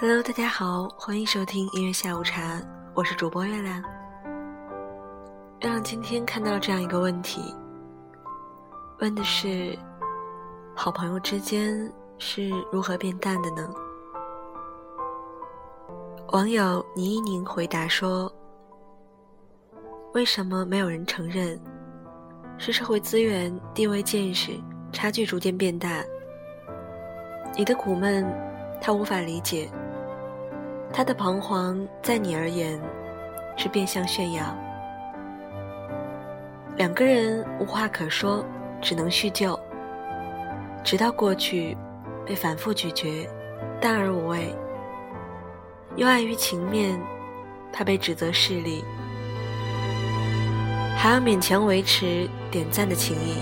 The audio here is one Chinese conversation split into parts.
Hello，大家好，欢迎收听音乐下午茶，我是主播月亮。月亮今天看到这样一个问题，问的是：好朋友之间是如何变淡的呢？网友倪一宁回答说：“为什么没有人承认？是社会资源、地位、见识差距逐渐变大。你的苦闷，他无法理解。”他的彷徨，在你而言，是变相炫耀。两个人无话可说，只能叙旧，直到过去被反复咀嚼，淡而无味。又碍于情面，怕被指责势利，还要勉强维持点赞的情谊。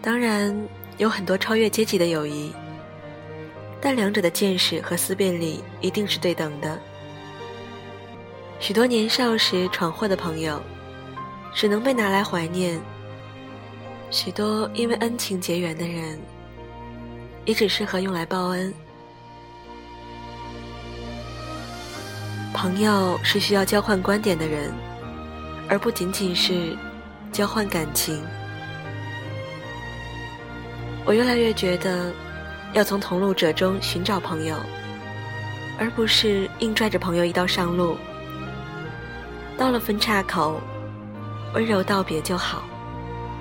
当然，有很多超越阶级的友谊。但两者的见识和思辨力一定是对等的。许多年少时闯祸的朋友，只能被拿来怀念；许多因为恩情结缘的人，也只适合用来报恩。朋友是需要交换观点的人，而不仅仅是交换感情。我越来越觉得。要从同路者中寻找朋友，而不是硬拽着朋友一道上路。到了分岔口，温柔道别就好。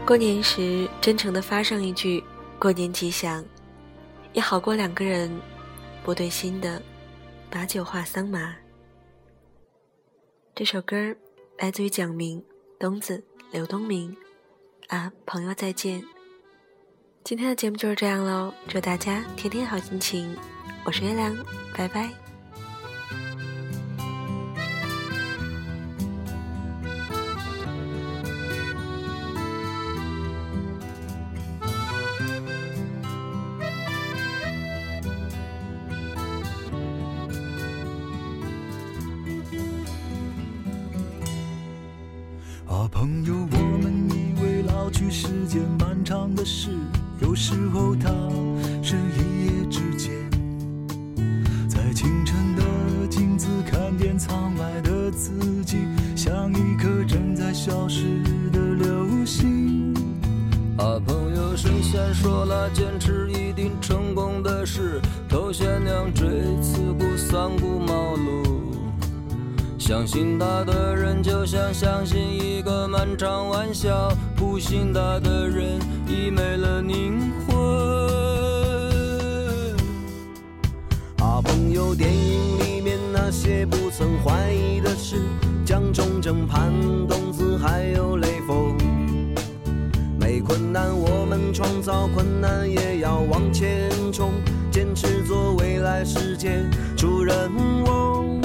过年时真诚的发上一句“过年吉祥”，也好过两个人不对心的把酒话桑麻。这首歌来自于蒋明、东子、刘东明。啊，朋友再见。今天的节目就是这样喽，祝大家天天好心情。我是月亮，拜拜。啊，朋友，我们以为老去是件漫长的事。有时候，它是一夜之间，在清晨的镜子看见苍白的自己，像一颗正在消失的流星。啊，朋友，神仙说了，坚持一定成功的事，头悬梁锥刺股，三顾茅庐。相信他的人，就像相信一个漫长玩笑；不信他的人，已没了灵魂。啊，朋友，电影里面那些不曾怀疑的事，蒋中正、潘冬子还有雷锋。没困难，我们创造困难，也要往前冲，坚持做未来世界主人翁。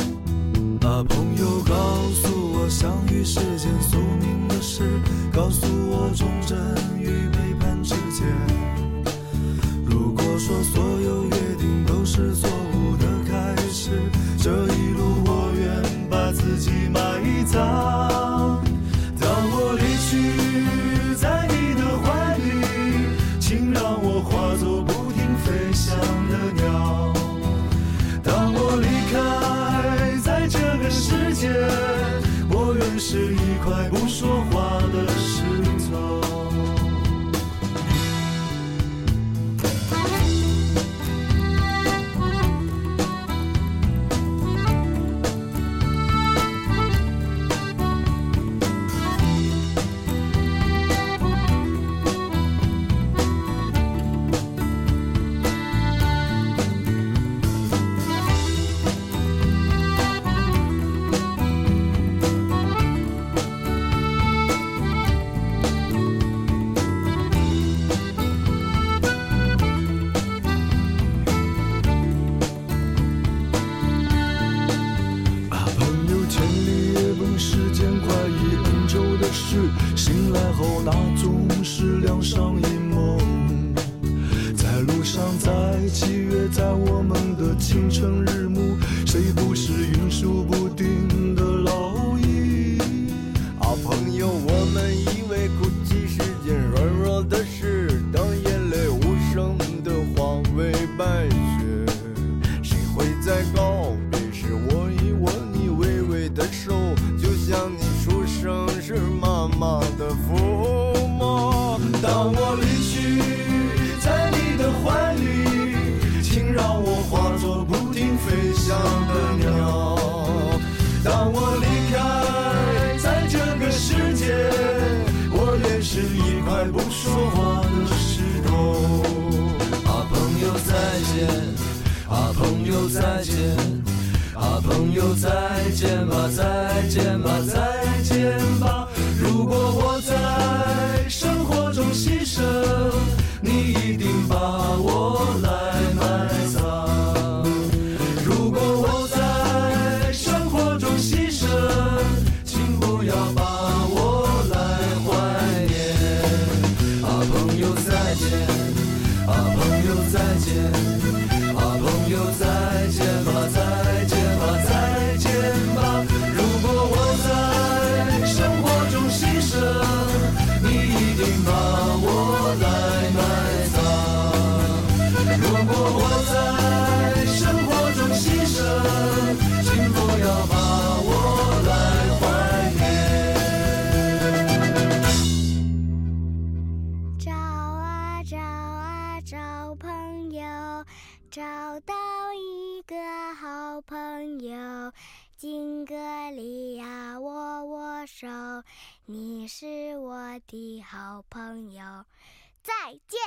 朋友，告诉我，相遇是件宿命的事，告诉我，忠贞与背叛之间。如果说所有约定都是错误的开始，这一路我愿把自己埋葬。是一块不说话受就像你出生时妈妈的抚摸。当我离去，在你的怀里，请让我化作不停飞翔的鸟。当我离开，在这个世界，我也是一块不说话的石头。啊，朋友再见！啊，朋友再见！又再见吧，再见吧，再见吧。手，你是我的好朋友，再见。